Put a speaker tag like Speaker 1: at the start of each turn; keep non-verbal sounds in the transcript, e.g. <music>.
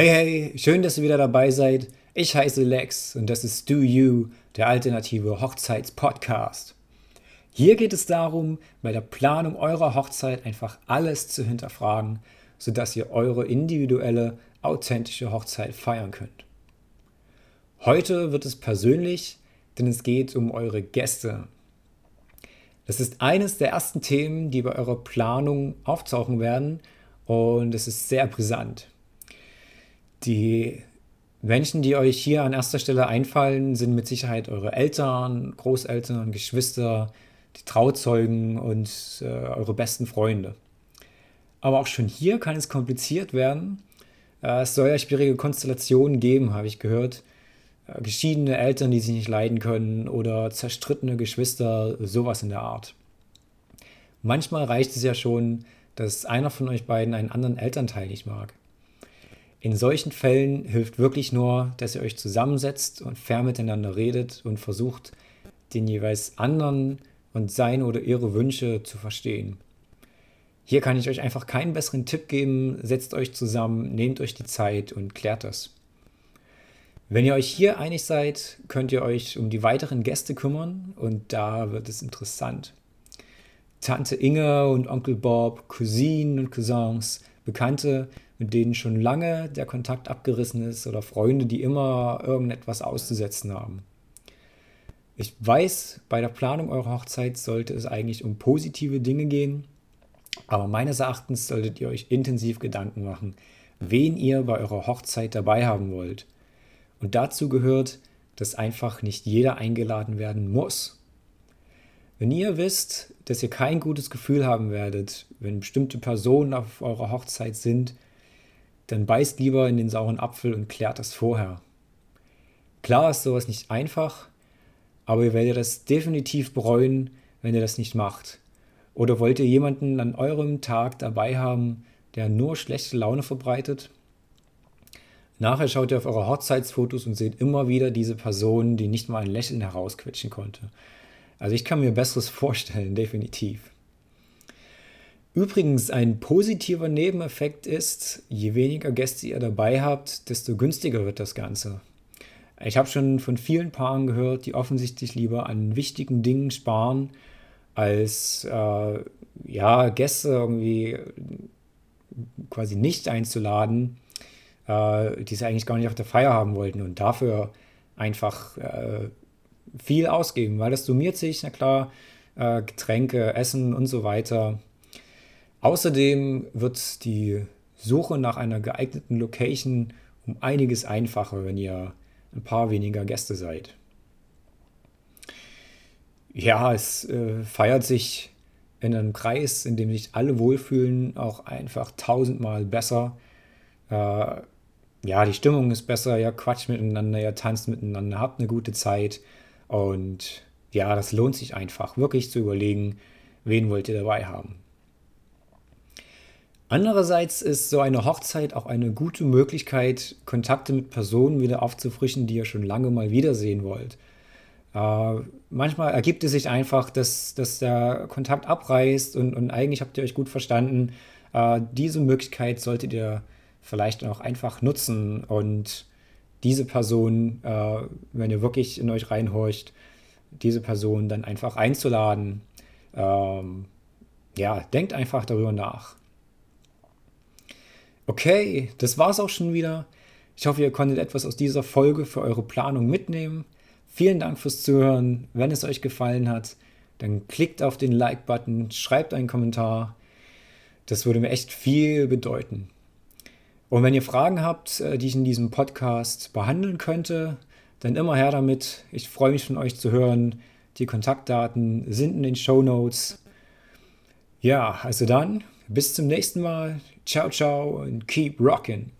Speaker 1: Hey, hey, schön, dass ihr wieder dabei seid. Ich heiße Lex und das ist Do You, der alternative Hochzeitspodcast. Hier geht es darum, bei der Planung eurer Hochzeit einfach alles zu hinterfragen, sodass ihr eure individuelle, authentische Hochzeit feiern könnt. Heute wird es persönlich, denn es geht um eure Gäste. Das ist eines der ersten Themen, die bei eurer Planung auftauchen werden und es ist sehr brisant. Die Menschen, die euch hier an erster Stelle einfallen, sind mit Sicherheit eure Eltern, Großeltern, Geschwister, die Trauzeugen und äh, eure besten Freunde. Aber auch schon hier kann es kompliziert werden. Äh, es soll ja schwierige Konstellationen geben, habe ich gehört. Äh, geschiedene Eltern, die sich nicht leiden können oder zerstrittene Geschwister, sowas in der Art. Manchmal reicht es ja schon, dass einer von euch beiden einen anderen Elternteil nicht mag. In solchen Fällen hilft wirklich nur, dass ihr euch zusammensetzt und fair miteinander redet und versucht, den jeweils anderen und seine oder ihre Wünsche zu verstehen. Hier kann ich euch einfach keinen besseren Tipp geben. Setzt euch zusammen, nehmt euch die Zeit und klärt das. Wenn ihr euch hier einig seid, könnt ihr euch um die weiteren Gäste kümmern und da wird es interessant. Tante Inge und Onkel Bob, Cousinen und Cousins, Bekannte, mit denen schon lange der Kontakt abgerissen ist oder Freunde, die immer irgendetwas auszusetzen haben. Ich weiß, bei der Planung eurer Hochzeit sollte es eigentlich um positive Dinge gehen, aber meines Erachtens solltet ihr euch intensiv Gedanken machen, wen ihr bei eurer Hochzeit dabei haben wollt. Und dazu gehört, dass einfach nicht jeder eingeladen werden muss. Wenn ihr wisst, dass ihr kein gutes Gefühl haben werdet, wenn bestimmte Personen auf eurer Hochzeit sind, dann beißt lieber in den sauren Apfel und klärt das vorher. Klar ist sowas nicht einfach, aber ihr werdet das definitiv bereuen, wenn ihr das nicht macht. Oder wollt ihr jemanden an eurem Tag dabei haben, der nur schlechte Laune verbreitet? Nachher schaut ihr auf eure Hochzeitsfotos und seht immer wieder diese Person, die nicht mal ein Lächeln herausquetschen konnte. Also ich kann mir Besseres <laughs> vorstellen, definitiv. Übrigens, ein positiver Nebeneffekt ist, je weniger Gäste ihr dabei habt, desto günstiger wird das Ganze. Ich habe schon von vielen Paaren gehört, die offensichtlich lieber an wichtigen Dingen sparen, als äh, ja, Gäste irgendwie quasi nicht einzuladen, äh, die sie eigentlich gar nicht auf der Feier haben wollten und dafür einfach äh, viel ausgeben, weil das summiert sich, na klar, äh, Getränke, Essen und so weiter. Außerdem wird die Suche nach einer geeigneten Location um einiges einfacher, wenn ihr ein paar weniger Gäste seid. Ja, es äh, feiert sich in einem Kreis, in dem sich alle wohlfühlen, auch einfach tausendmal besser. Äh, ja, die Stimmung ist besser, ihr quatscht miteinander, ihr tanzt miteinander, habt eine gute Zeit und ja, das lohnt sich einfach, wirklich zu überlegen, wen wollt ihr dabei haben. Andererseits ist so eine Hochzeit auch eine gute Möglichkeit, Kontakte mit Personen wieder aufzufrischen, die ihr schon lange mal wiedersehen wollt. Äh, manchmal ergibt es sich einfach, dass, dass der Kontakt abreißt und, und eigentlich habt ihr euch gut verstanden. Äh, diese Möglichkeit solltet ihr vielleicht auch einfach nutzen und diese Person, äh, wenn ihr wirklich in euch reinhorcht, diese Person dann einfach einzuladen. Ähm, ja, denkt einfach darüber nach. Okay, das war's auch schon wieder. Ich hoffe, ihr konntet etwas aus dieser Folge für eure Planung mitnehmen. Vielen Dank fürs Zuhören. Wenn es euch gefallen hat, dann klickt auf den Like-Button, schreibt einen Kommentar. Das würde mir echt viel bedeuten. Und wenn ihr Fragen habt, äh, die ich in diesem Podcast behandeln könnte, dann immer her damit. Ich freue mich von euch zu hören. Die Kontaktdaten sind in den Show Notes. Ja, also dann, bis zum nächsten Mal. Ciao, ciao und keep rocking.